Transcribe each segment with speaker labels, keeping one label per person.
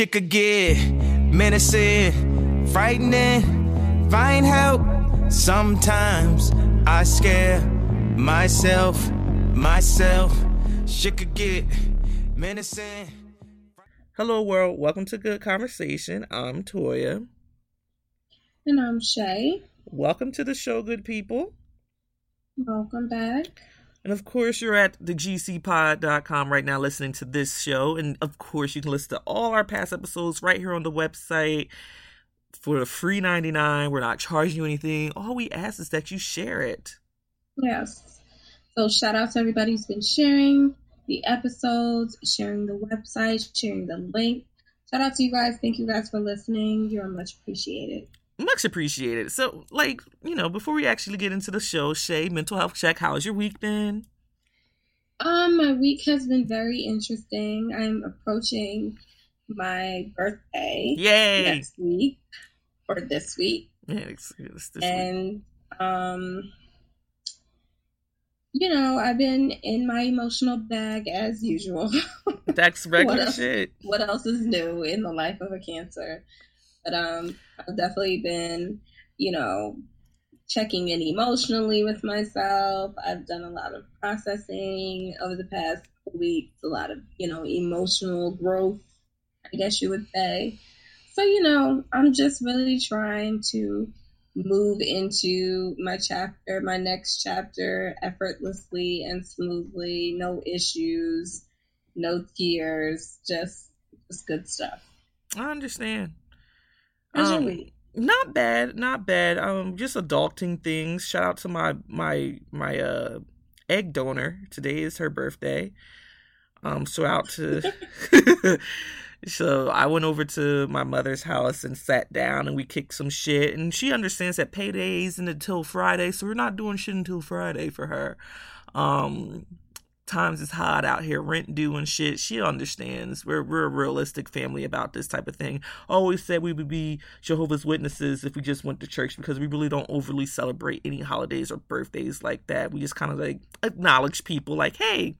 Speaker 1: Shit could get menacing, frightening, find help. Sometimes I scare myself, myself. Shit could get menacing.
Speaker 2: Hello, world. Welcome to Good Conversation. I'm Toya.
Speaker 3: And I'm Shea.
Speaker 2: Welcome to the show, good people.
Speaker 3: Welcome back.
Speaker 2: And of course, you're at thegcpod.com right now listening to this show. And of course, you can listen to all our past episodes right here on the website for the free 99. We're not charging you anything. All we ask is that you share it.
Speaker 3: Yes. So, shout out to everybody who's been sharing the episodes, sharing the website, sharing the link. Shout out to you guys. Thank you guys for listening. You're much appreciated.
Speaker 2: Much appreciated. So, like, you know, before we actually get into the show, Shea, mental health check, how's your week been?
Speaker 3: Um, my week has been very interesting. I'm approaching my birthday
Speaker 2: Yay!
Speaker 3: next week or this week.
Speaker 2: Yeah, it's, it's this week.
Speaker 3: and um you know, I've been in my emotional bag as usual.
Speaker 2: That's regular
Speaker 3: What else?
Speaker 2: shit.
Speaker 3: what else is new in the life of a cancer? But um I've definitely been, you know, checking in emotionally with myself. I've done a lot of processing over the past weeks, a lot of, you know, emotional growth, I guess you would say. So, you know, I'm just really trying to move into my chapter, my next chapter, effortlessly and smoothly, no issues, no tears, just just good stuff.
Speaker 2: I understand. Um? Not bad, not bad. Um, just adulting things. Shout out to my my my uh egg donor. Today is her birthday. Um, so out to. so I went over to my mother's house and sat down and we kicked some shit. And she understands that payday isn't until Friday, so we're not doing shit until Friday for her. Um, times is hot out here, rent due and shit. She understands. We're we're a realistic family about this type of thing. Always said we would be Jehovah's Witnesses if we just went to church because we really don't overly celebrate any holidays or birthdays like that. We just kind of like acknowledge people, like hey,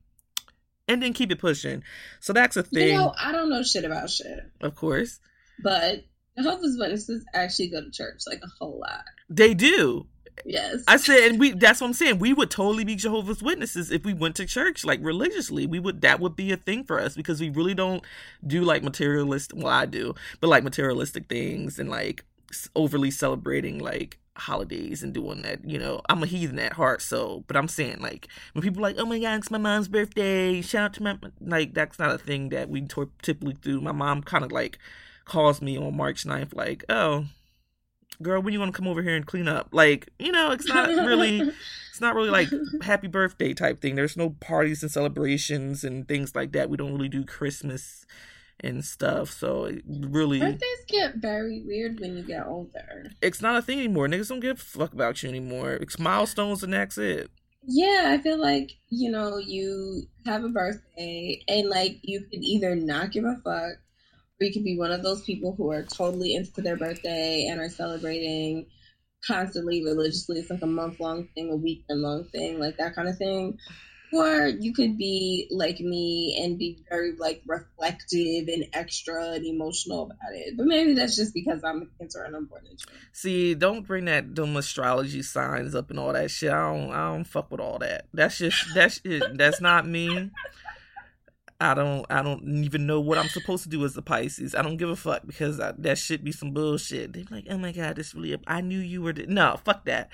Speaker 2: and then keep it pushing. So that's a thing,
Speaker 3: You know, I don't know shit about shit,
Speaker 2: of course.
Speaker 3: but Jehovah's Witnesses actually go to church like a whole lot.
Speaker 2: They do.
Speaker 3: Yes.
Speaker 2: I said, and we that's what I'm saying. We would totally be Jehovah's Witnesses if we went to church like religiously. We would that would be a thing for us because we really don't do like materialistic. Well, I do, but like materialistic things and like overly celebrating like holidays and doing that. You know, I'm a heathen at heart, so. But I'm saying like when people like, oh my god, it's my mom's birthday. Shout out to my like that's not a thing that we typically do. My mom kind of like calls me on March 9th, like, oh girl, when you want to come over here and clean up? Like, you know, it's not really, it's not really like happy birthday type thing. There's no parties and celebrations and things like that. We don't really do Christmas and stuff. So it really,
Speaker 3: Birthdays get very weird when you get older.
Speaker 2: it's not a thing anymore. Niggas don't give a fuck about you anymore. It's milestones and that's it.
Speaker 3: Yeah, I feel like, you know, you have a birthday and like you could either not give a fuck you could be one of those people who are totally into their birthday and are celebrating constantly religiously. It's like a month long thing, a weekend long thing, like that kind of thing. Or you could be like me and be very like reflective and extra and emotional about it. But maybe that's just because I'm a cancer and I'm born in June.
Speaker 2: See, don't bring that dumb astrology signs up and all that shit. I don't, I don't fuck with all that. That's just that's it. That's not me. I don't, I don't even know what I'm supposed to do as a Pisces. I don't give a fuck because I, that should be some bullshit. They're like, oh my god, this really. I knew you were. No, fuck that.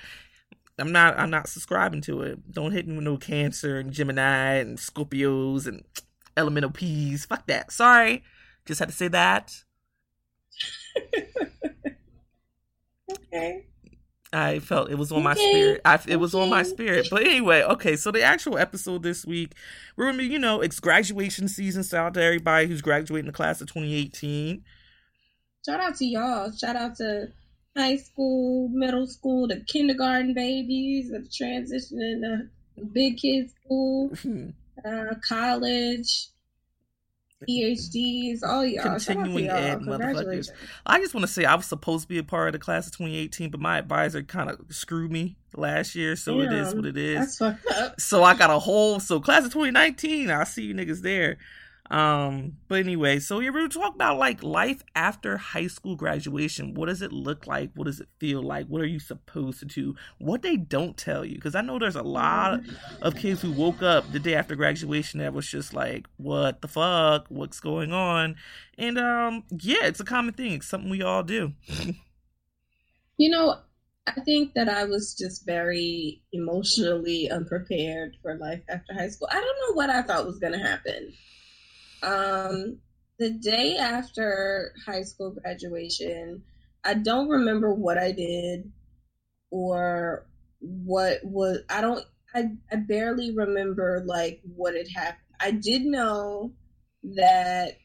Speaker 2: I'm not. I'm not subscribing to it. Don't hit me with no Cancer and Gemini and Scorpios and elemental P's. Fuck that. Sorry, just had to say that.
Speaker 3: Okay.
Speaker 2: I felt it was on my
Speaker 3: Okay,
Speaker 2: spirit. I, it was on my spirit. But anyway, okay. So the actual episode this week, we're gonna be, you know, it's graduation season. So out to everybody who's graduating the class of 2018.
Speaker 3: Shout out to y'all. Shout out to high school, middle school, the kindergarten babies, the transition into big kids school, uh, college, PhDs, all oh, y'all. Out to
Speaker 2: Continuing
Speaker 3: y'all.
Speaker 2: ed, motherfuckers. I just want to say I was supposed to be a part of the class of 2018, but my advisor kind of screwed me last year. So it is what it is.
Speaker 3: That's fucked up.
Speaker 2: So I got a whole so class of 2019. I'll see you niggas there. Um, but anyway, so we were talking about like life after high school graduation. What does it look like? What does it feel like? What are you supposed to do? What they don't tell you, because I know there's a lot of kids who woke up the day after graduation that was just like, "What the fuck? What's going on?" And um, yeah, it's a common thing. It's something we all do.
Speaker 3: you know, I think that I was just very emotionally unprepared for life after high school. I don't know what I thought was going to happen. Um, the day after high school graduation, I don't remember what I did or what was I don't I, I barely remember like what had happened. I did know that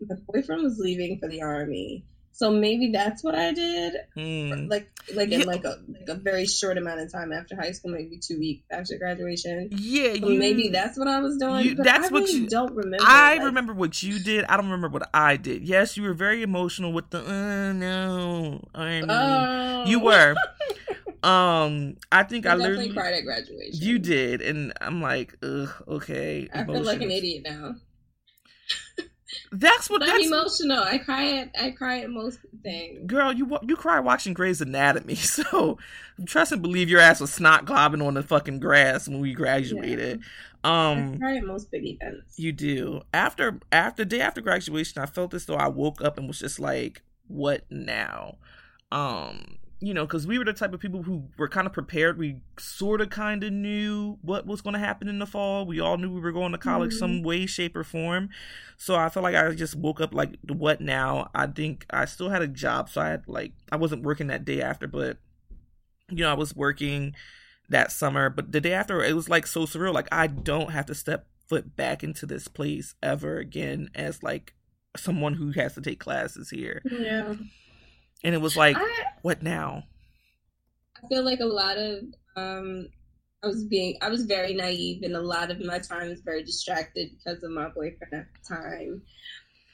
Speaker 3: my boyfriend was leaving for the army so maybe that's what I did. Mm. Like like in like a like a very short amount of time after high school, maybe two weeks after graduation.
Speaker 2: Yeah,
Speaker 3: so you, maybe that's what I was doing. You, that's what really you don't remember.
Speaker 2: I like, remember what you did. I don't remember what I did. Yes, you were very emotional with the uh, no. I mean, oh. you were. um, I think I, I literally
Speaker 3: cried at graduation.
Speaker 2: You did, and I'm like, ugh, okay.
Speaker 3: I emotions. feel like an idiot now.
Speaker 2: That's what.
Speaker 3: I'm emotional. I cry at I cry at most things.
Speaker 2: Girl, you you cry watching Grey's Anatomy, so trust and believe your ass was snot globbing on the fucking grass when we graduated.
Speaker 3: Yeah. Um, I cry at most big events.
Speaker 2: You do. After after day after graduation, I felt as though I woke up and was just like, "What now?" Um, you know, because we were the type of people who were kind of prepared. We sort of kind of knew what was going to happen in the fall. We all knew we were going to college mm-hmm. some way, shape, or form. So I felt like I just woke up like, what now? I think I still had a job. So I had like, I wasn't working that day after, but, you know, I was working that summer. But the day after, it was like so surreal. Like, I don't have to step foot back into this place ever again as like someone who has to take classes here.
Speaker 3: Yeah
Speaker 2: and it was like, I, what now?
Speaker 3: I feel like a lot of um, I was being I was very naive, and a lot of my time was very distracted because of my boyfriend at the time.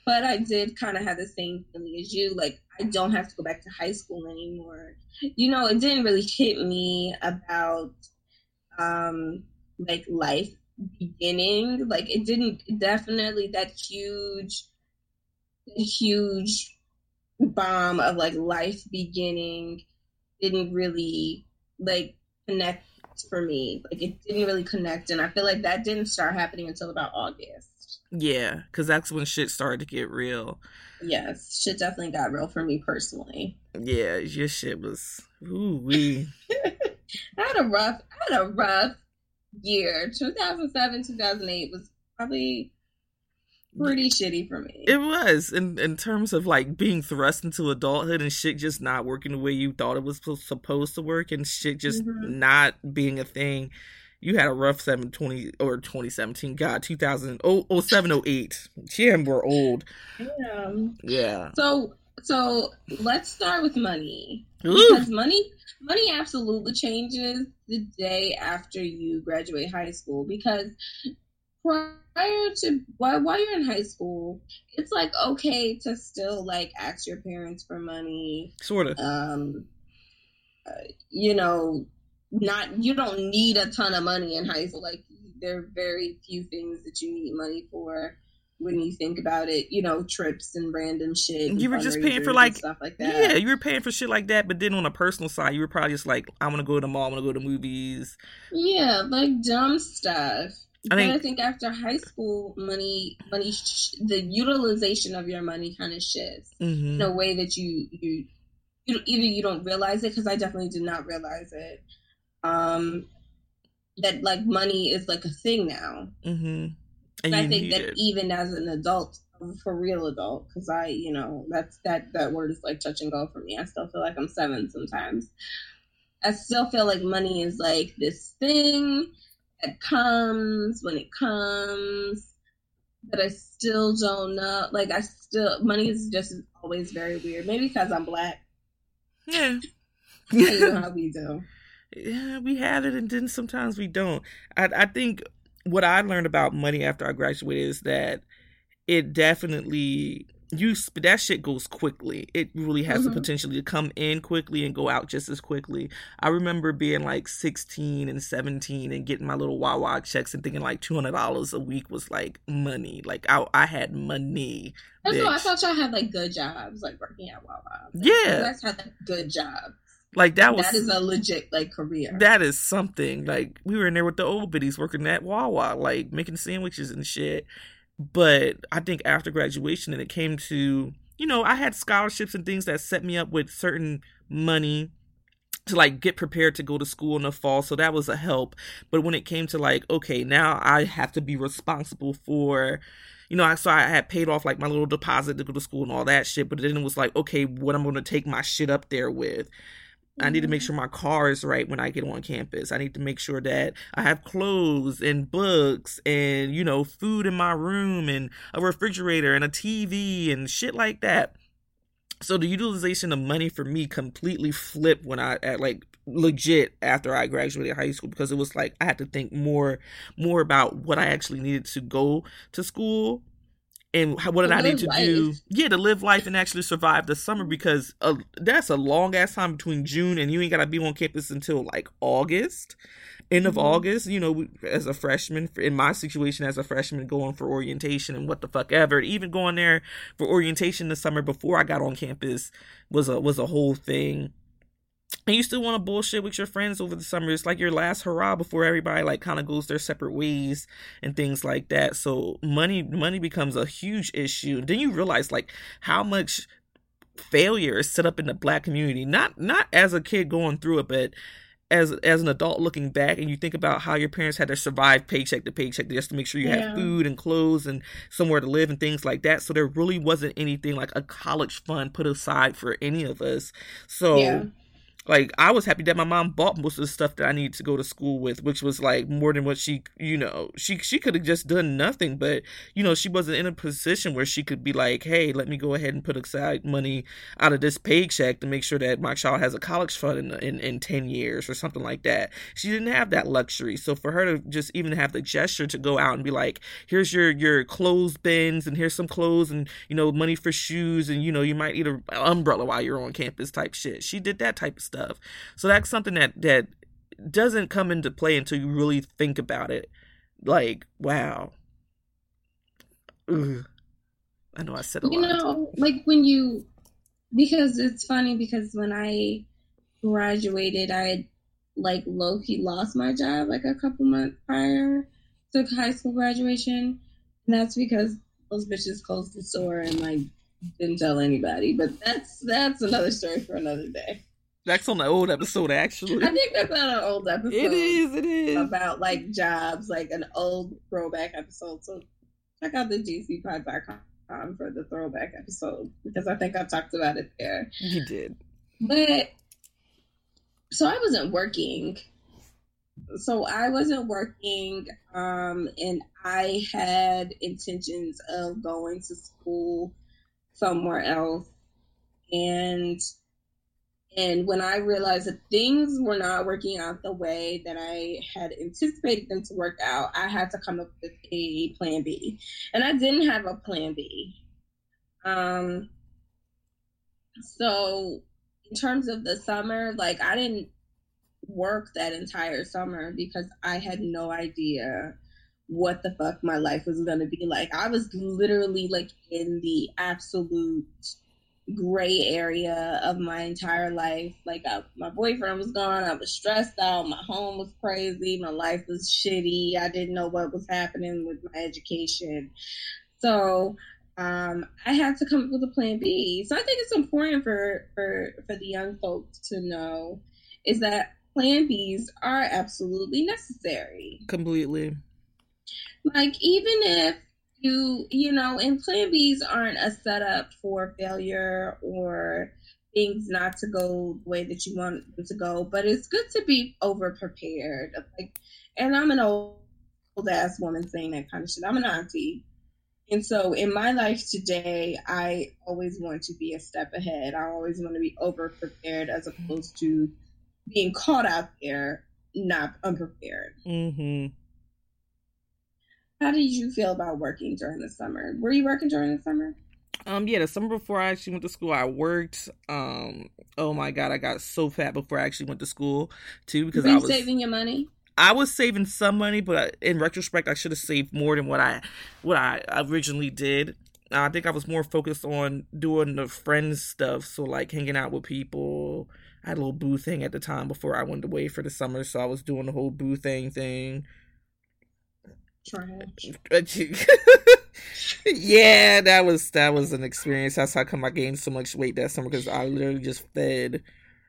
Speaker 3: But I did kind of have the same feeling as you. Like I don't have to go back to high school anymore. You know, it didn't really hit me about um, like life beginning. Like it didn't definitely that huge, huge bomb of like life beginning didn't really like connect for me. Like it didn't really connect, and I feel like that didn't start happening until about August.
Speaker 2: Yeah, because that's when shit started to get real.
Speaker 3: Yes, shit definitely got real for me personally.
Speaker 2: Yeah, your shit was ooh wee.
Speaker 3: I had a rough, I had a rough year. 2007, 2008 was probably pretty shitty for me.
Speaker 2: It was in in terms of like being thrust into adulthood and shit just not working the way you thought it was supposed to work and shit just mm-hmm. not being a thing. You had a rough 720 or 2017, God, 2000, oh, oh 0708. Damn, we're old.
Speaker 3: Yeah.
Speaker 2: Yeah.
Speaker 3: So, so let's start with money. Ooh. Because money, money absolutely changes the day after you graduate high school because prior to while, while you're in high school, it's like okay to still like ask your parents for money.
Speaker 2: Sort of.
Speaker 3: Um, uh, you know, not you don't need a ton of money in high school. Like there are very few things that you need money for when you think about it, you know, trips and random shit. And
Speaker 2: you were just paying for like stuff like that. Yeah, you were paying for shit like that, but then on a personal side, you were probably just like, I want to go to the mall, I want to go to movies.
Speaker 3: Yeah, like dumb stuff. I think, I think after high school, money, money, sh- the utilization of your money kind of shifts mm-hmm. in a way that you, you, you either you don't realize it because I definitely did not realize it. Um, that like money is like a thing now.
Speaker 2: Mm-hmm.
Speaker 3: And, I think that it. even as an adult, for real adult, because I, you know, that's that that word is like touch and go for me. I still feel like I'm seven sometimes. I still feel like money is like this thing that comes when it comes, but I still don't know. Like I still money is just always very weird. Maybe because I'm black.
Speaker 2: Yeah.
Speaker 3: you know how we do.
Speaker 2: Yeah, we had it, and then sometimes we don't. I, I think what I learned about money after I graduated is that it definitely you that shit goes quickly. It really has
Speaker 3: Mhm.
Speaker 2: the potential to come in quickly and go out just as quickly. I remember being like 16 and 17 and getting my little Wawa checks and thinking like $200 a week was like money. Like I, I had money.
Speaker 3: All, I thought y'all had like good jobs, like working at Wawa.
Speaker 2: Yeah.
Speaker 3: You guys had like good jobs.
Speaker 2: Like that was
Speaker 3: that is a legit like career.
Speaker 2: that is something. Like we were in there with the old biddies working at Wawa, like making sandwiches and shit. But I think after graduation and it came to, you know, I had scholarships and things that set me up with certain money to like get prepared to go to school in the fall. So that was a help. But when it came to like, okay, now I have to be responsible for you know, so I had paid off like my little deposit to go to school and all that shit, but then it was like, okay, what I'm gonna take my shit up there with. I need to make mm-hmm. sure my car is right when I get on campus. I need to make sure that I have clothes and books and, you know, food in my room and a refrigerator and a TV and shit like that. So the utilization of money for me completely flipped when I at like legit after I graduated high school because it was like I had to think more more about what I actually needed to go to school and how, what did I need to
Speaker 3: life.
Speaker 2: do? Yeah, to live life and actually survive the summer because uh, that's a long ass time between June and you ain't gotta be on campus until like August, end of
Speaker 3: Mhm.
Speaker 2: August. You know, as a freshman, in my situation as a freshman, going for orientation and what the fuck ever, even going there for orientation the summer before I got on campus was a was a whole thing. And you still want to bullshit with your friends over the summer. It's like your last hurrah before everybody like kind of goes their separate ways and things like that. So money money becomes a huge issue. And then you realize like how much failure is set up in the black community. Not not as a kid going through it, but as as an adult looking back and you think about how your parents had to survive paycheck to paycheck just to make sure you
Speaker 3: Yeah.
Speaker 2: had food and clothes and somewhere to live and things like that. So there really wasn't anything like a college fund put aside for any of us. So
Speaker 3: Yeah.
Speaker 2: Like I was happy that my mom bought most of the stuff that I needed to go to school with, which was like more than what she, you know, she she could have just done nothing, but you know, she wasn't in a position where she could be like, "Hey, let me go ahead and put aside money out of this paycheck to make sure that my child has a college fund in in, in 10 years or something like that." She didn't have that luxury. So for her to just even have the gesture to go out and be like, "Here's your your clothes bins and here's some clothes and you know, money for shoes and you know, you might need an umbrella while you're on campus type shit." She did that type of stuff. So that's something that that doesn't come into play until you really think about it. Like, wow. Ugh. I know I said a
Speaker 3: you
Speaker 2: lot.
Speaker 3: know, like when you, because it's funny because when I graduated, I had like low key lost my job like a couple months prior to high school graduation. And that's because those bitches closed the store and like didn't tell anybody. But that's that's another story for another day.
Speaker 2: That's on the old episode, actually.
Speaker 3: I think that's on an old episode.
Speaker 2: It is. It is.
Speaker 3: about like jobs, like an old throwback episode. So check out the gcpod.com for the throwback episode because I think I talked about it there.
Speaker 2: You did.
Speaker 3: But so I wasn't working. So I wasn't working, um, and I had intentions of going to school somewhere else. And and when I realized that things were not working out the way that I had anticipated them to work out, I had to come up with a plan B. And I didn't have a plan B. Um, so, in terms of the summer, like I didn't work that entire summer because I had no idea what the fuck my life was going to be like. I was literally like in the absolute gray area of my entire life. Like I, my boyfriend was gone, I was stressed out, my home was crazy, my life was shitty. I didn't know what was happening with my education. So um, I had to come up with a plan B. So I think it's important for for for the young folks to know is that plan Bs are absolutely necessary.
Speaker 2: Completely.
Speaker 3: Like even if you you know and plan b's aren't a setup for failure or things not to go the way that you want them to go but it's good to be over prepared like and i'm an old, old ass woman saying that kind of shit. I'm an auntie. And so in my life today i always want to be a step ahead. I always want to be over prepared as opposed to being caught out there not unprepared.
Speaker 2: Mm-hmm.
Speaker 3: How did you feel about working during the summer? Were you working during the summer?
Speaker 2: Um, yeah, the summer before I actually went to school, I worked. Um, oh my god, I got so fat before I actually went to school too because
Speaker 3: Were
Speaker 2: I was
Speaker 3: saving your money?
Speaker 2: I was saving some money, but in retrospect, I should have saved more than what I what I originally did. I think I was more focused on doing the friends stuff, so like hanging out with people. I had a little boo thing at the time before I went away for the summer, so I was doing the whole boo thing thing.
Speaker 3: Trash.
Speaker 2: yeah, that was that was an experience. That's how come I gained so much weight that summer because I literally just fed.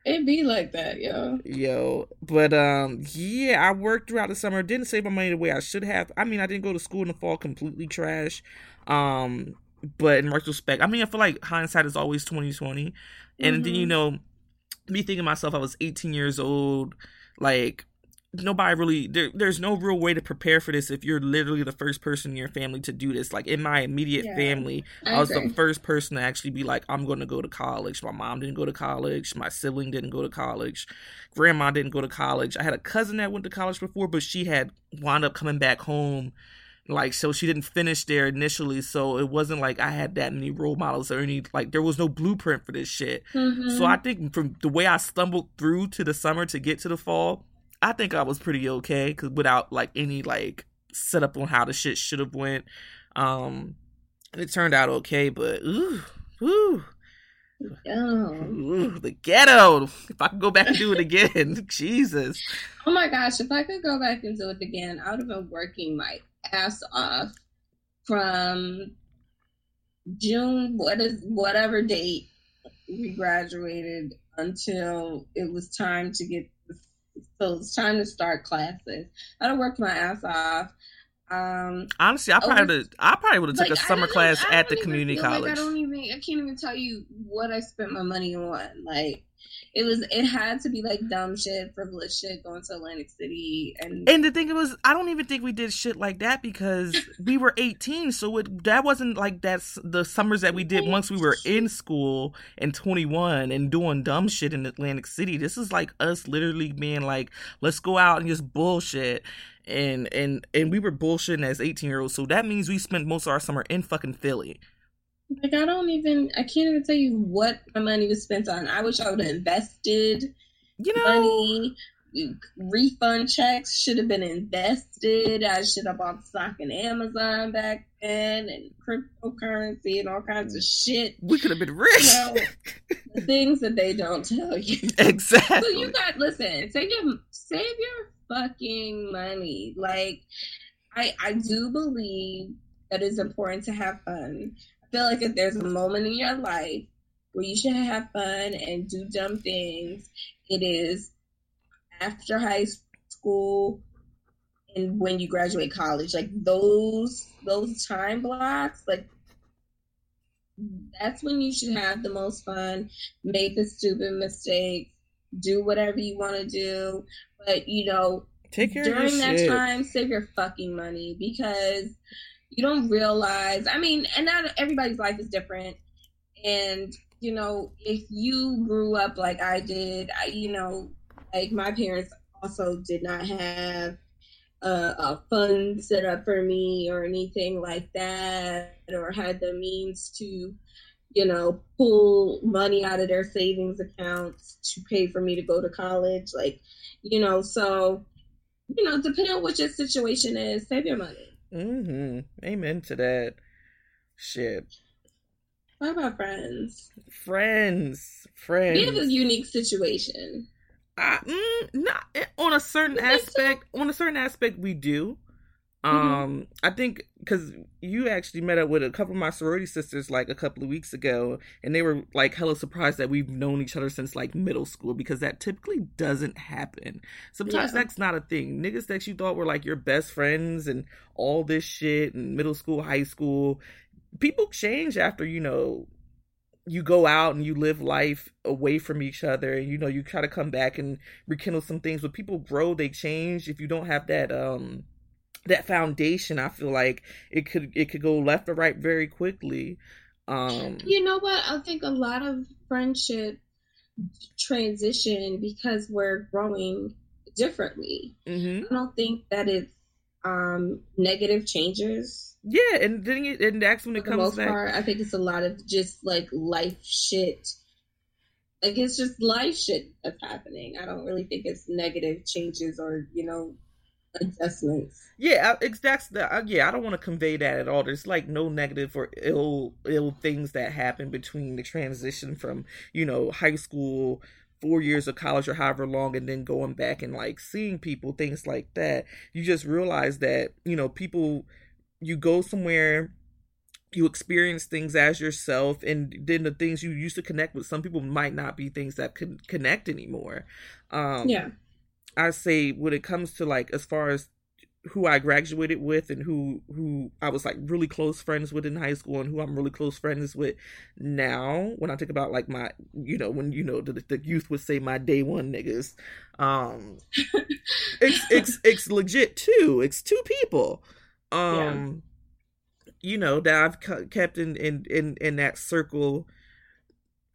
Speaker 3: It be like that, yo.
Speaker 2: Yo, but um, yeah, I worked throughout the summer. Didn't save my money the way I should have. I mean, I didn't go to school in the fall completely trash. Um, but in retrospect, I mean, I feel like hindsight is always twenty twenty. And then you
Speaker 3: Mhm.
Speaker 2: know, me thinking myself, I was eighteen years old. Like nobody really there, there's no real way to prepare for this if you're literally the first person in your family to do this like in my immediate
Speaker 3: Yeah,
Speaker 2: family
Speaker 3: I
Speaker 2: I was
Speaker 3: agree.
Speaker 2: the first person to actually be like, I'm going to go to college. My mom didn't go to college. My sibling didn't go to college. Grandma didn't go to college. I had a cousin that went to college before, but she had wound up coming back home. Like, so she didn't finish there initially. So it wasn't like I had that many role models or any, like, there was no blueprint for this shit.
Speaker 3: Mhm.
Speaker 2: So I think from the way I stumbled through to the summer to get to the fall, I think I was pretty okay cause without like any like setup on how the shit should have went. Um, it turned out okay, but ooh, ooh, ooh, the ghetto. If I could go back and do it again, Jesus.
Speaker 3: Oh my gosh, if I could go back and do it again, I would have been working my ass off from June, what is whatever date we graduated until it was time to get so it's time to start classes. I'd have worked my ass off. Um
Speaker 2: Honestly, I probably would I probably would have took a summer class
Speaker 3: even-
Speaker 2: at the community
Speaker 3: feel like
Speaker 2: college.
Speaker 3: I don't even I can't even tell you what I spent my money on. Like it was it had to be like dumb shit, frivolous shit, going to Atlantic City and
Speaker 2: And the thing was, I don't even think we did shit like that because we were 18. So it, that wasn't like that's the summers that we did once we were in school and 21 and doing dumb shit in Atlantic City. This is like us literally being like, let's go out and just bullshit. And and and we were bullshitting as 18 year olds. So that means we spent most of our summer in fucking Philly.
Speaker 3: Like I don't even I can't even tell you what my money was spent on. I wish I would have invested
Speaker 2: You know,
Speaker 3: money. Refund checks should have been invested. I should have bought stock in Amazon back then and cryptocurrency and all kinds of shit.
Speaker 2: we could have been rich.
Speaker 3: You know, the things that they don't tell you.
Speaker 2: exactly.
Speaker 3: So you got listen, save your save your fucking money. Like I I do believe that it's important to have fun. Feel like if there's a moment in your life where you should have fun and do dumb things, it is after high school and when you graduate college. Like those those time blocks, like that's when you should have the most fun, make the stupid mistakes, do whatever you want to do. But you know,
Speaker 2: Take care of
Speaker 3: during that
Speaker 2: shit.
Speaker 3: time, save your fucking money because you don't realize. I mean, and not everybody's life is different. And you know, if you grew up like I did, I, you know, like my parents also did not have a, a fund set up for me or anything like that, or had the means to, you know, pull money out of their savings accounts to pay for me to go to college. Like, you know, so, you know, depending on what your situation is, save your money.
Speaker 2: Mm-hmm. Amen to that. Shit.
Speaker 3: What about friends?
Speaker 2: Friends. Friends.
Speaker 3: We have a unique situation.
Speaker 2: I, mm, not on a certain
Speaker 3: think so?
Speaker 2: aspect. On a certain aspect, we do.
Speaker 3: Mm-hmm.
Speaker 2: Um, I think because you actually met up with a couple of my sorority sisters like a couple of weeks ago, and they were like hella surprised that we've known each other since like middle school because that typically doesn't happen. Sometimes
Speaker 3: Yeah.
Speaker 2: that's not a thing. Niggas that you thought were like your best friends and all this shit in middle school, high school, people change after you know you go out and you live life away from each other and you know you try to come back and rekindle some things but people grow they change if you don't have that um that foundation i feel like it could it could go left or right very quickly um
Speaker 3: You know what? I think a lot of friendship transition because we're growing differently.
Speaker 2: mhm.
Speaker 3: I don't think that it's um, negative changes.
Speaker 2: Yeah, and then it, and that's when it
Speaker 3: For the
Speaker 2: comes
Speaker 3: most
Speaker 2: back.
Speaker 3: part, I think it's a lot of just like life shit. Like it's just life shit that's happening. I don't really think it's negative changes or you know adjustments.
Speaker 2: Yeah, I- that's the yeah. I don't want to convey that at all. There's like no negative or ill ill things that happen between the transition from you know high school, four years of college or however long, and then going back and like seeing people, things like that. You just realize that you know people. You go somewhere. You experience things as yourself, and then the things you used to connect with some people might not be things that can connect anymore. Um,
Speaker 3: yeah,
Speaker 2: I say when it comes to like as far as who I graduated with and who who I was like really close friends with in high school and who I'm really close friends with now when I think about like my you know when you know the, the youth would say my day one niggas um it's it's it's legit too. It's two people um you know that I've kept in in in in that circle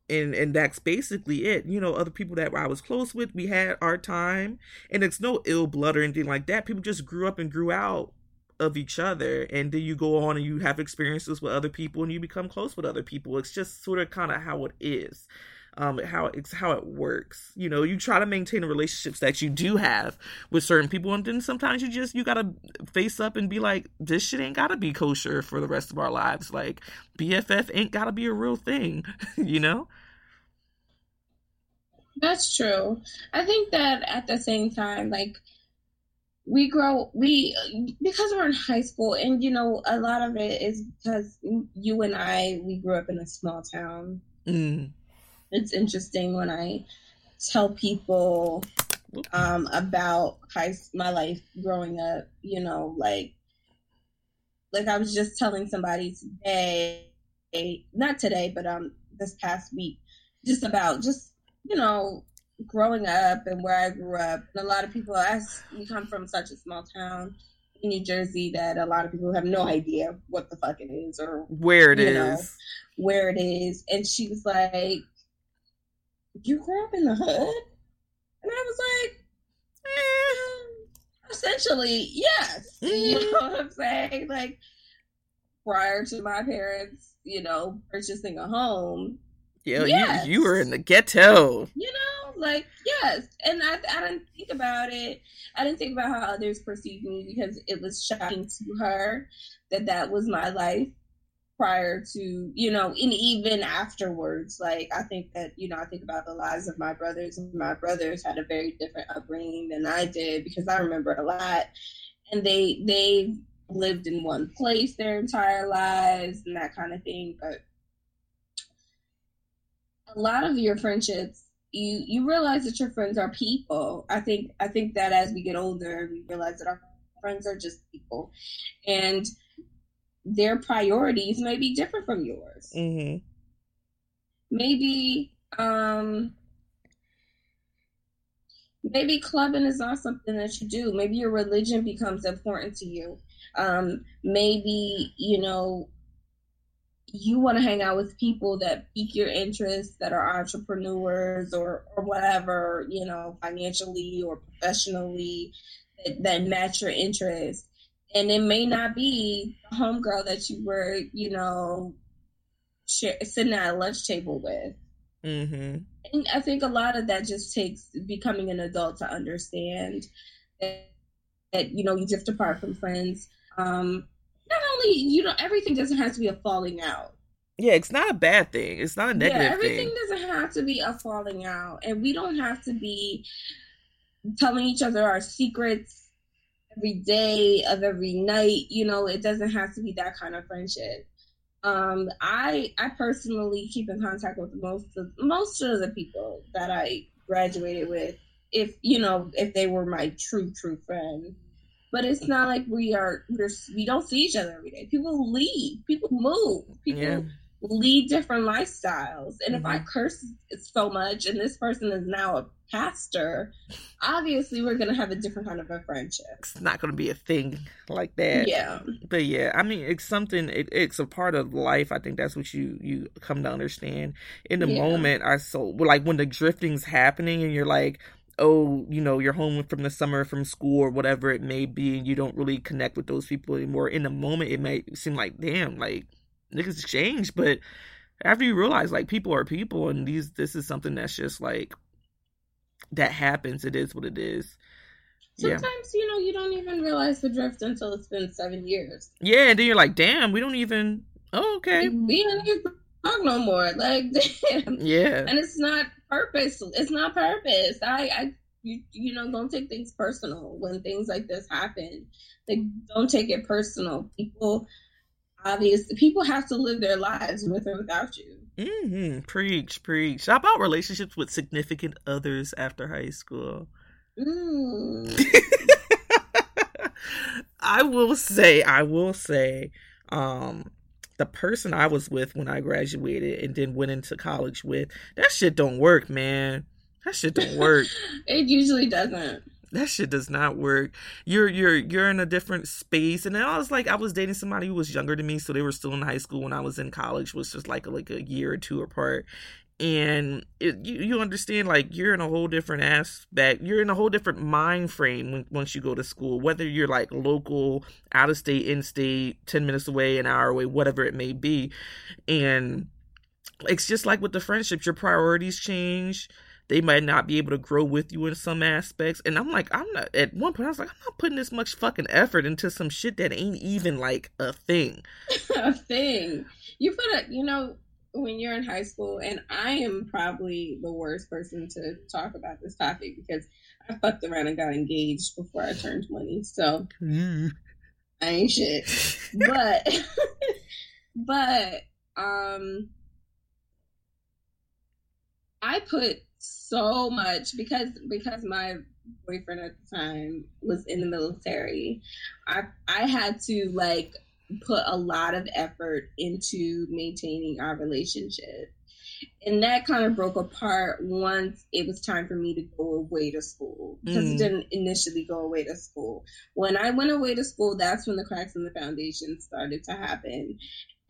Speaker 2: and and that's basically it. You know other people that i was close with we had our time and it's no ill blood or anything like that. People just grew up and grew out of each other and then you go on and you have experiences with other people and you become close with other people. It's just sort of kind of how it is um how it's how it works you know you try to maintain the relationships that you do have with certain people and then sometimes you just you gotta face up and be like this shit ain't gotta be kosher for the rest of our lives like bff ain't gotta be a real thing you know
Speaker 3: that's true. I think that at the same time, like we grow, we because we're in high school, and you know, a lot of it is because you and I we grew up in a small town.
Speaker 2: mm.
Speaker 3: It's interesting when I tell people um, about high, my life growing up. You know, like like I was just telling somebody today, not today, but um this past week, just about just you know growing up and where I grew up. And a lot of people, as we come from such a small town in New Jersey, that a lot of people have no idea what the fuck it is or
Speaker 2: where it is,
Speaker 3: know, where it is. And she was like, "You grew up in the hood," and I was like. "Eh, Essentially, yes. You know what I'm saying? Like, prior to my parents, you know, purchasing a home,
Speaker 2: Yeah,
Speaker 3: Yes.
Speaker 2: you you were in the ghetto.
Speaker 3: you know, like, yes. And I, I didn't think about it. I didn't think about how others perceived me because it was shocking to her that that was my life prior to, you know, and even afterwards. Like, I think that, you know, I think about the lives of my brothers, and my brothers had a very different upbringing than I did because I remember a lot. And they, they, lived in one place their entire lives and that kind of thing but a lot of your friendships you you realize that your friends are people i think i think that as we get older we realize that our friends are just people and their priorities may be different from yours.
Speaker 2: Mm-hmm.
Speaker 3: maybe um maybe clubbing is not something that you do. Maybe your religion becomes important to you. Um maybe you know you want to hang out with people that pique your interest that are entrepreneurs or or whatever you know financially or professionally that, that match your interest and it may not be the homegirl that you were you know share, sitting at a lunch table with
Speaker 2: Mm-hmm.
Speaker 3: and I think a lot of that just takes becoming an adult to understand that, that you know you drift apart from friends. Um, not only you know everything doesn't have to be a falling out.
Speaker 2: Yeah, it's not a bad thing. It's not a negative thing.
Speaker 3: yeah, everything
Speaker 2: thing.
Speaker 3: doesn't have to be a falling out, and we don't have to be telling each other our secrets every day of every night. You know, it doesn't have to be that kind of friendship. Um, I I personally keep in contact with most of most of the people that I graduated with. If you know, if they were my true true friends, but it's not like we are we're we don't see each other every day. People leave, people move, people
Speaker 2: Yeah.
Speaker 3: Lead different lifestyles. And if I
Speaker 2: Mhm.
Speaker 3: curse so much and this person is now a pastor, obviously we're gonna have a different kind of a friendship.
Speaker 2: It's not going to be a thing like that.
Speaker 3: Yeah.
Speaker 2: But yeah, I mean, it's something. It, it's a part of life. I think that's what you you come to understand in the
Speaker 3: Yeah.
Speaker 2: moment. I so like when the drifting's happening and you're like, oh, you know, you're home from the summer from school or whatever it may be, and you don't really connect with those people anymore. In the moment, it may seem like, damn, like niggas change, but after you realize like people are people, and these this is something that's just like that happens. It is what it is.
Speaker 3: Sometimes yeah. you know you don't even realize the drift until it's been seven years.
Speaker 2: Yeah, and then you're like, damn, we don't even. Oh, okay.
Speaker 3: We don't even talk no more. Like, damn.
Speaker 2: Yeah.
Speaker 3: And it's not purpose. It's not purpose. I, I, you, you know, don't take things personal when things like this happen. Like, don't take it personal. People, obviously, people have to live their lives with or without you.
Speaker 2: Mm-hmm. Preach, preach. How about relationships with significant others after high school? Mm. I will say, I will say, um, the person I was with when I graduated and then went into college with, that shit don't work, man. That shit don't work.
Speaker 3: it usually doesn't.
Speaker 2: That shit does not work. You're you're you're in a different space, and then I was like, I was dating somebody who was younger than me, so they were still in high school when I was in college, was just like a, like a year or two apart, and it, you, you understand like you're in a whole different aspect. You're in a whole different mind frame when, once you go to school whether you're like local out of state in state 10 minutes away an hour away whatever it may be. And it's just like with the friendships your priorities change they might not be able to grow with you in some aspects and i'm like i'm not at one point i was like i'm not putting this much fucking effort into some shit that ain't even like a thing
Speaker 3: a thing you put a you know when you're in high school, and I am probably the worst person to talk about this topic because I fucked around and got engaged before I turned 20. So mm. I ain't shit. but, but, um, I put so much because because my boyfriend at the time was in the military. I I had to like put a lot of effort into maintaining our relationship. And that kind of broke apart once it was time for me to go away to school because mm. it didn't initially go away to school. When I went away to school, that's when the cracks in the foundation started to happen.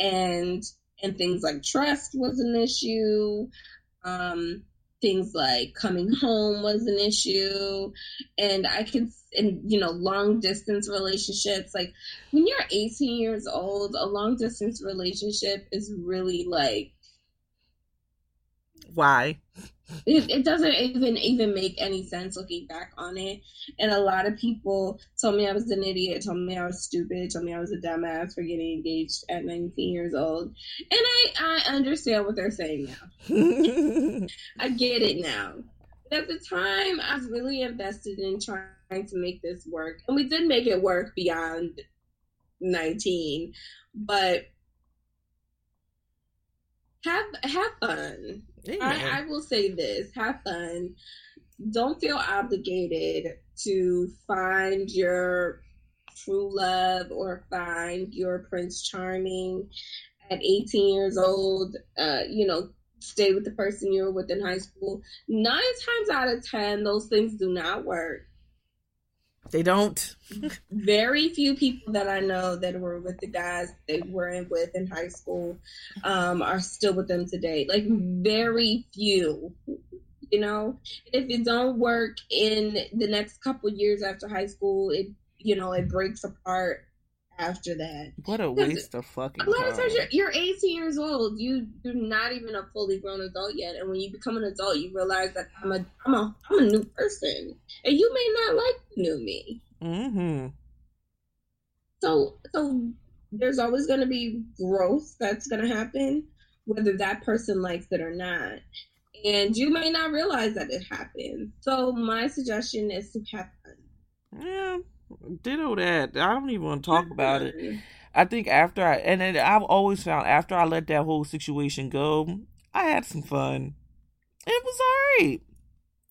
Speaker 3: And and things like trust was an issue. Um, things like coming home was an issue. And i can and you know long distance relationships like when you're 18 years old a long distance relationship is really like
Speaker 2: why
Speaker 3: it, it doesn't even even make any sense looking back on it. And a lot of people told me i was an idiot told me i was stupid told me i was a dumbass for getting engaged at 19 years old. And i i understand what they're saying now. I get it now. But at the time i was really invested in trying to make this work. And we did make it work beyond 19 but have have fun I, I will say this have fun. Don't feel obligated to find your true love or find your Prince Charming at 18 years old. Uh, you know, stay with the person you were with in high school. Nine times out of 10, those things do not work.
Speaker 2: They don't.
Speaker 3: Very few people that I know that were with the guys they were with in high school um, are still with them today. Like very few. You know, if it don't work in the next couple years after high school, it you know it breaks apart after that.
Speaker 2: What a waste of fucking.
Speaker 3: A lot of times you're, you're 18 years old. You you're not even a fully grown adult yet, and when you become an adult, you realize that I'm a I'm a I'm a new person, and you may not like new me. Mm-hmm. So so there's always going to be growth that's going to happen, whether that person likes it or not. And you may not realize that it happens. So my suggestion is to have fun.
Speaker 2: Yeah, ditto that. I don't even want to talk about it. I think after I and then I've always found after I let that whole situation go, I had some fun. It was alright.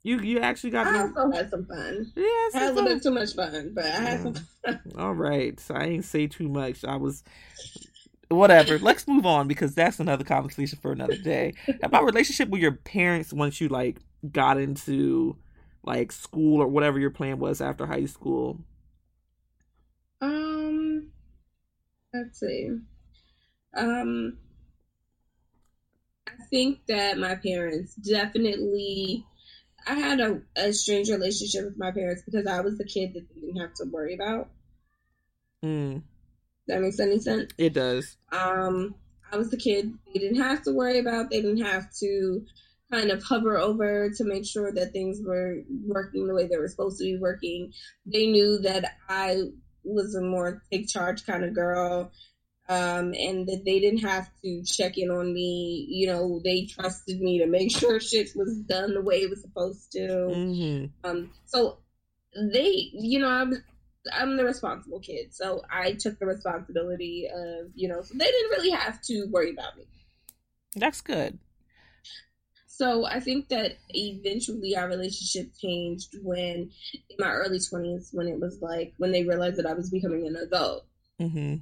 Speaker 2: You you actually got.
Speaker 3: I also had some fun. Yeah, I had a little bit too much fun, but I had yeah. some fun.
Speaker 2: All right, so I ain't say too much. I was whatever. Let's move on because that's another conversation for another day. About relationship with your parents once you like got into like school or whatever your plan was after high school.
Speaker 3: Um, let's see. Um, I think that my parents definitely I had a, a strange relationship with my parents because I was the kid that they didn't have to worry about.
Speaker 2: Mm,
Speaker 3: That makes any sense?
Speaker 2: it does.
Speaker 3: Um, I was the kid they didn't have to worry about. They didn't have to kind of hover over to make sure that things were working the way they were supposed to be working. They knew that I was a more take charge kind of girl. Um, and that they didn't have to check in on me. You know, they trusted me to make sure shit was done the way it was supposed to.
Speaker 2: hmm
Speaker 3: Um, so they, you know, I'm I'm the responsible kid, so I took the responsibility of, you know, so they didn't really have to worry about me.
Speaker 2: That's good.
Speaker 3: So I think that eventually our relationship changed when in my early twenties, when it was like when they realized that I was becoming an adult.
Speaker 2: hmm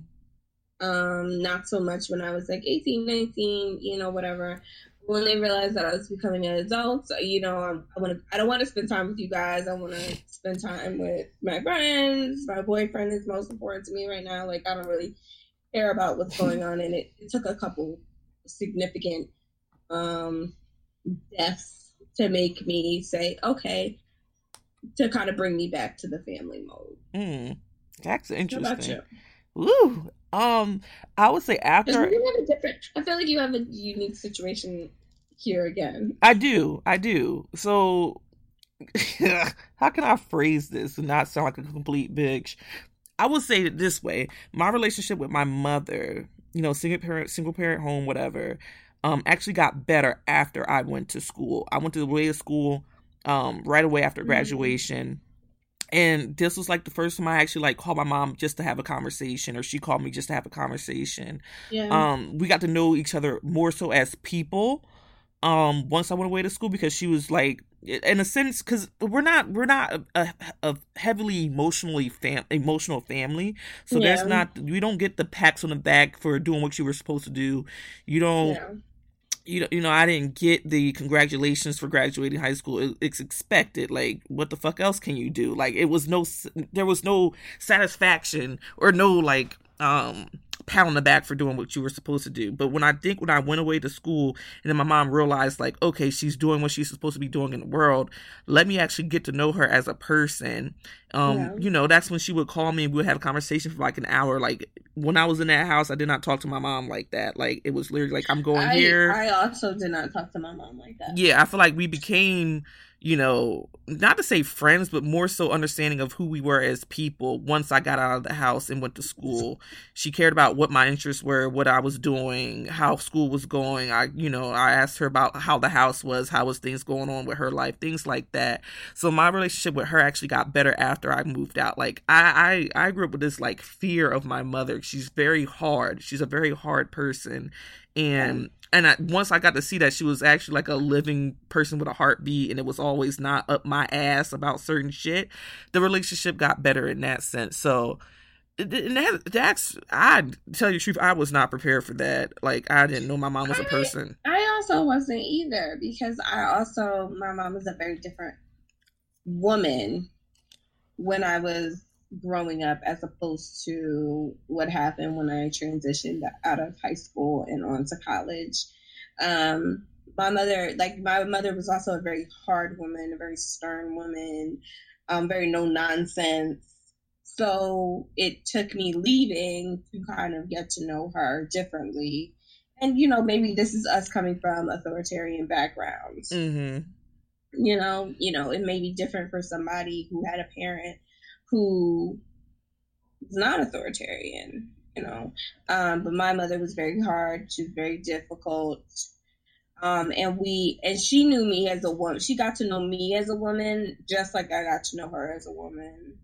Speaker 3: Um, not so much when I was like 18, 19, you know, whatever. When they realized that I was becoming an adult, you know, I, I want to. I don't want to spend time with you guys. I want to spend time with my friends. My boyfriend is most important to me right now. Like I don't really care about what's going on, and it, it took a couple significant um, deaths to make me say, okay, to kind of bring me back to the family mode.
Speaker 2: Mm. That's interesting. Woo. Um, I would say after
Speaker 3: you have a different. I feel like you have a unique situation here again.
Speaker 2: I do, I do. So, how can I phrase this and not sound like a complete bitch? I would say it this way: my relationship with my mother, you know, single parent, single parent home, whatever, um, actually got better after I went to school. I went to the way of school, um, right away after
Speaker 3: Mhm.
Speaker 2: graduation. And this was like the first time I actually like called my mom just to have a conversation, or she called me just to have a conversation
Speaker 3: Yeah.
Speaker 2: um we got to know each other more so as people um once i went away to school because she was like in a sense because we're not we're not a, a, a heavily emotionally fam- emotional family so there's
Speaker 3: Yeah.
Speaker 2: not we don't get the pats on the back for doing what you were supposed to do you don't
Speaker 3: yeah.
Speaker 2: You know, you know, I didn't get the congratulations for graduating high school. It, it's expected. Like, what the fuck else can you do? Like, it was no, there was no satisfaction or no like, um, pat on the back for doing what you were supposed to do. But when I think when I went away to school and then my mom realized like, okay, she's doing what she's supposed to be doing in the world. Let me actually get to know her as a person. Um,
Speaker 3: Yeah.
Speaker 2: you know, that's when she would call me and we would have a conversation for like an hour. Like when I was in that house, I did not talk to my mom like that. Like it was literally like I'm going
Speaker 3: I,
Speaker 2: here.
Speaker 3: I also did not talk to my mom like that.
Speaker 2: yeah, I feel like we became, you know, not to say friends, but more so understanding of who we were as people once I got out of the house and went to school. She cared about what my interests were, what I was doing, how school was going. I, you know, I asked her about how the house was, how was things going on with her life, things like that. So my relationship with her actually got better after I moved out. Like I, I, I grew up with this like fear of my mother. She's very hard. She's a very hard person, and and I, once I got to see that she was actually like a living person with a heartbeat, and it was always not up my ass about certain shit, the relationship got better in that sense. So. And that, that's I tell you the truth, I was not prepared for that. Like I didn't know my mom was a
Speaker 3: I-
Speaker 2: person.
Speaker 3: I also wasn't either because I also my mom was a very different woman when I was growing up as opposed to what happened when I transitioned out of high school and on to college. Um, my mother, like my mother, was also a very hard woman, a very stern woman, um, very no nonsense. So it took me leaving to kind of get to know her differently. And you know, maybe this is us coming from authoritarian backgrounds
Speaker 2: hmm
Speaker 3: you know you know it may be different for somebody who had a parent who was not authoritarian you know. Um, but my mother was very hard. She was very difficult. Um, and we and she knew me as a woman she got to know me as a woman just like i got to know her as a woman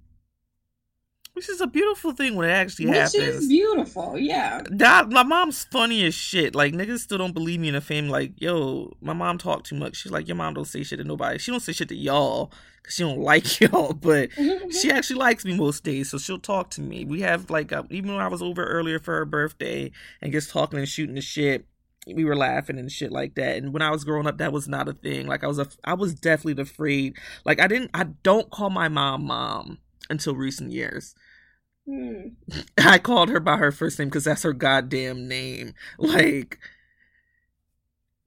Speaker 2: Which is a beautiful thing when it actually
Speaker 3: which
Speaker 2: happens.
Speaker 3: is beautiful yeah
Speaker 2: That my mom's funny as shit. Like niggas still don't believe me in the family. Like yo, my mom talk too much. She's like, your mom don't say shit to nobody. She don't say shit to y'all because she don't like y'all. But she actually likes me most days, so she'll talk to me. We have like a, even when I was over earlier for her birthday and just talking and shooting the shit. We were laughing and shit like that. And when I was growing up, that was not a thing. Like I was a, I was definitely afraid. Like I didn't, I don't call my mom mom until recent years.
Speaker 3: Hmm.
Speaker 2: I called her by her first name because that's her goddamn name. Like,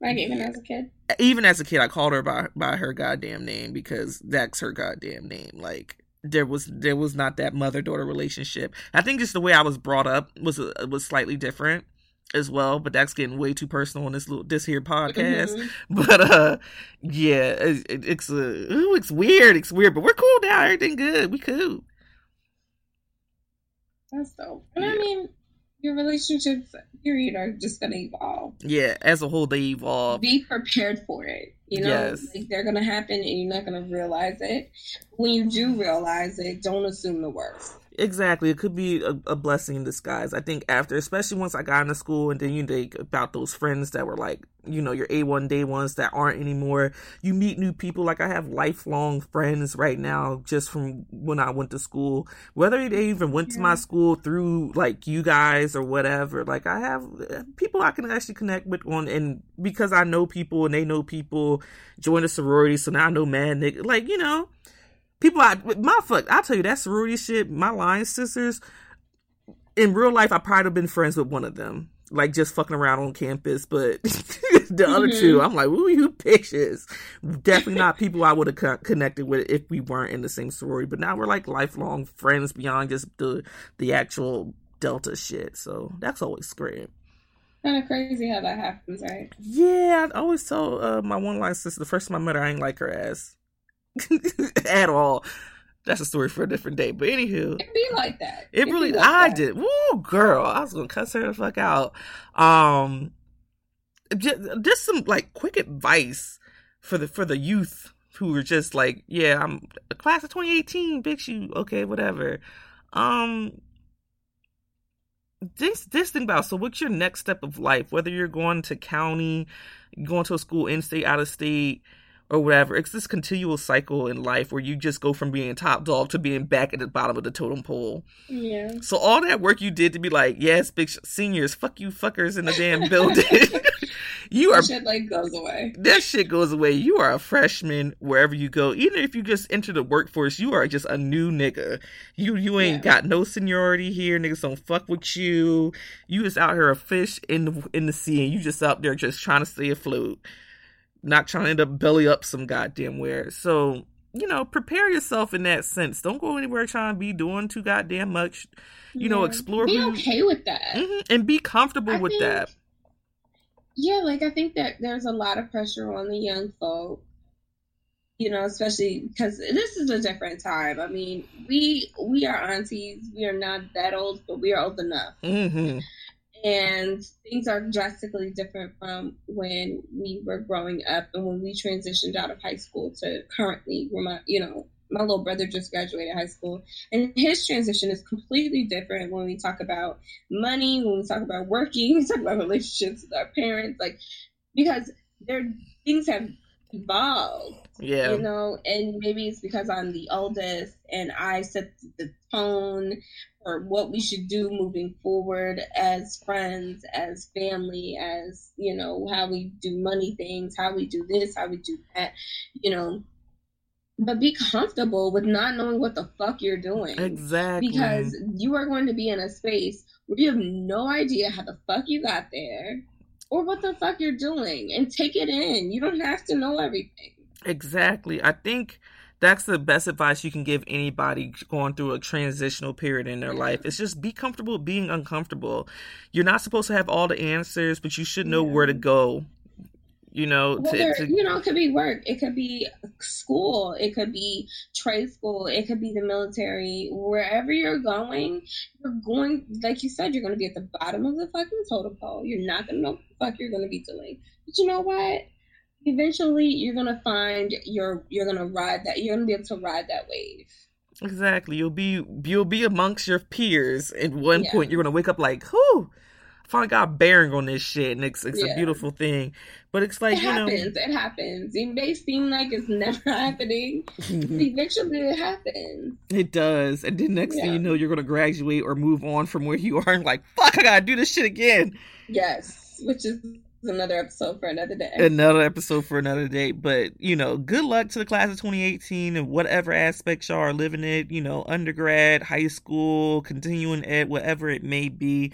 Speaker 3: Like even as a kid.
Speaker 2: Even as a kid, I called her by by her goddamn name because that's her goddamn name. Like there was there was not that mother daughter relationship. I think just the way I was brought up was uh, was slightly different as well, but that's getting way too personal in this little this here podcast. Mm-hmm. But uh, yeah, it, it, it's uh, ooh, it's weird, it's weird, but we're cool now. Everything good, we cool.
Speaker 3: That's dope. And yeah. I mean, your relationships, period, are just gonna evolve.
Speaker 2: Yeah, as a whole, they evolve.
Speaker 3: Be prepared for it. You know, yes. like they're gonna happen, and you're not gonna realize it. When you do realize it, don't assume the worst.
Speaker 2: Exactly. It could be a, a, blessing in disguise. I think after, especially once I got into school and then you think about those friends that were like, you know, your A1 day ones that aren't anymore. You meet new people. Like I have lifelong friends right now just from when I went to school, whether they even went yeah. to my school through like you guys or whatever. Like I have uh, people I can actually connect with on, and because I know people and they know people, join a sorority. So now I know man, like, you know, People, I my fuck, I'll tell you that sorority shit. My line sisters, in real life, I probably have been friends with one of them, like just fucking around on campus. But the other mm-hmm. two, I'm like, ooh, you bitches. Definitely not people I would have co- connected with if we weren't in the same sorority. But now we're like lifelong friends beyond just the the actual Delta shit. So that's always great
Speaker 3: kind of crazy how that happens, right?
Speaker 2: Yeah, I always tell uh, my one line sister the first time I met her, I ain't like her ass. at all. That's a story for a different day. But anywho,
Speaker 3: it be like that.
Speaker 2: It, it really, like I that. did. Woo, girl, I was gonna cuss her the fuck out. Um, just, just some like quick advice for the for the youth who are just like, yeah, I'm a class of 2018, big shoe, okay, whatever. Um, this this thing about so what's your next step of life? Whether you're going to county, going to a school in state, out of state or whatever. It's this continual cycle in life where you just go from being top dog to being back at the bottom of the totem pole.
Speaker 3: Yeah.
Speaker 2: So all that work you did to be like, yes, big sh- seniors, fuck you fuckers in the damn building. you are
Speaker 3: shit like goes away.
Speaker 2: That shit goes away. You are a freshman wherever you go. Even if you just enter the workforce, you are just a new nigga. You you ain't yeah. got no seniority here. Niggas don't fuck with you. You just out here a fish in the in the sea, and you just out there just trying to stay afloat not trying to end up belly up some goddamn where. So, you know, prepare yourself in that sense. Don't go anywhere trying to be doing too goddamn much. You yeah. know, explore.
Speaker 3: Be okay with that.
Speaker 2: Mm-hmm, and be comfortable I with think, that.
Speaker 3: Yeah, like I think that there's a lot of pressure on the young folk. You know, especially because this is a different time. I mean, we we are aunties. We are not that old, but we are old enough.
Speaker 2: Mm-hmm
Speaker 3: and things are drastically different from when we were growing up and when we transitioned out of high school to currently where my you know my little brother just graduated high school. And his transition is completely different when we talk about money when we talk about working we talk about relationships with our parents like because there things have evolved
Speaker 2: yeah
Speaker 3: you know and maybe it's because i'm the oldest and i set the tone for what we should do moving forward as friends, as family, as, you know, how we do money things, how we do this, how we do that, you know. But be comfortable with not knowing what the fuck you're doing.
Speaker 2: Exactly.
Speaker 3: Because you are going to be in a space where you have no idea how the fuck you got there or what the fuck you're doing and take it in. You don't have to know everything.
Speaker 2: Exactly. I think that's the best advice you can give anybody going through a transitional period in their life. It's just be comfortable being uncomfortable. You're not supposed to have all the answers, but you should know yeah. where to go. You know,
Speaker 3: to, to, you know, it could be work, it could be school, it could be trade school, it could be the military. Wherever you're going, you're going, like you said, you're going to be at the bottom of the fucking totem pole. You're not going to know what the fuck you're going to be doing. But you know what? eventually you're gonna find you're you're gonna ride that you're gonna be able to ride that wave
Speaker 2: exactly you'll be you'll be amongst your peers at one yeah. point you're gonna wake up like whoo finally got a bearing on this shit and it's, it's yeah. a beautiful thing but it's like
Speaker 3: it
Speaker 2: you
Speaker 3: happens
Speaker 2: know
Speaker 3: it happens it may seem like it's never happening eventually it happens
Speaker 2: it does and then next yeah. thing you know you're gonna graduate or move on from where you are and like fuck i gotta do this shit again
Speaker 3: yes which is another episode for another day.
Speaker 2: Another episode for another day. But, you know, good luck to the class of 2018 and whatever aspects y'all are living it, you know, undergrad, high school, continuing ed, whatever it may be.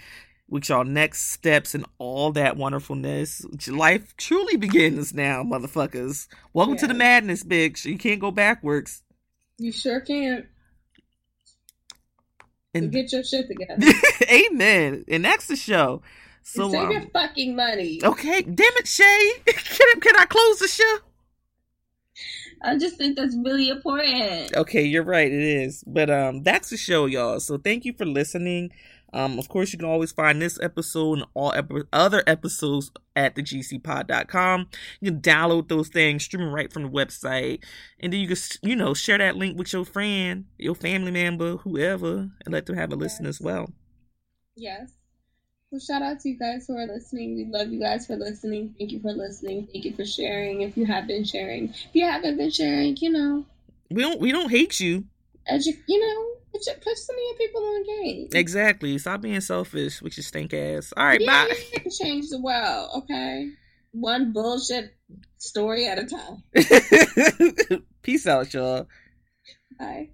Speaker 2: With y'all next steps and all that wonderfulness. Life truly begins now, motherfuckers. Welcome to the madness, bitch. You can't go backwards.
Speaker 3: You sure can't. And get your shit together.
Speaker 2: Amen. And that's the show. So
Speaker 3: save um, your fucking money.
Speaker 2: Okay, damn it, Shea. can, can I close the show?
Speaker 3: I just think that's really important.
Speaker 2: Okay, you're right. It is. But um, that's the show, y'all. So thank you for listening. Um, of course, you can always find this episode and all ep- other episodes at thegcpod.com. You can download those things, stream them right from the website, and then you can, you know, share that link with your friend, your family member, whoever, and let them have a listen as well.
Speaker 3: Yes. So shout out to you guys who are listening. We love you guys for listening. Thank you for listening. Thank you for sharing. If you have been sharing, if you haven't been sharing, you know,
Speaker 2: we don't we don't hate you.
Speaker 3: Edu- you know, put, put some of your people on game.
Speaker 2: Exactly. Stop being selfish with your stink ass. All right, yeah, bye.
Speaker 3: Change the world, okay? One bullshit story at a time.
Speaker 2: Peace out, y'all.
Speaker 3: Bye.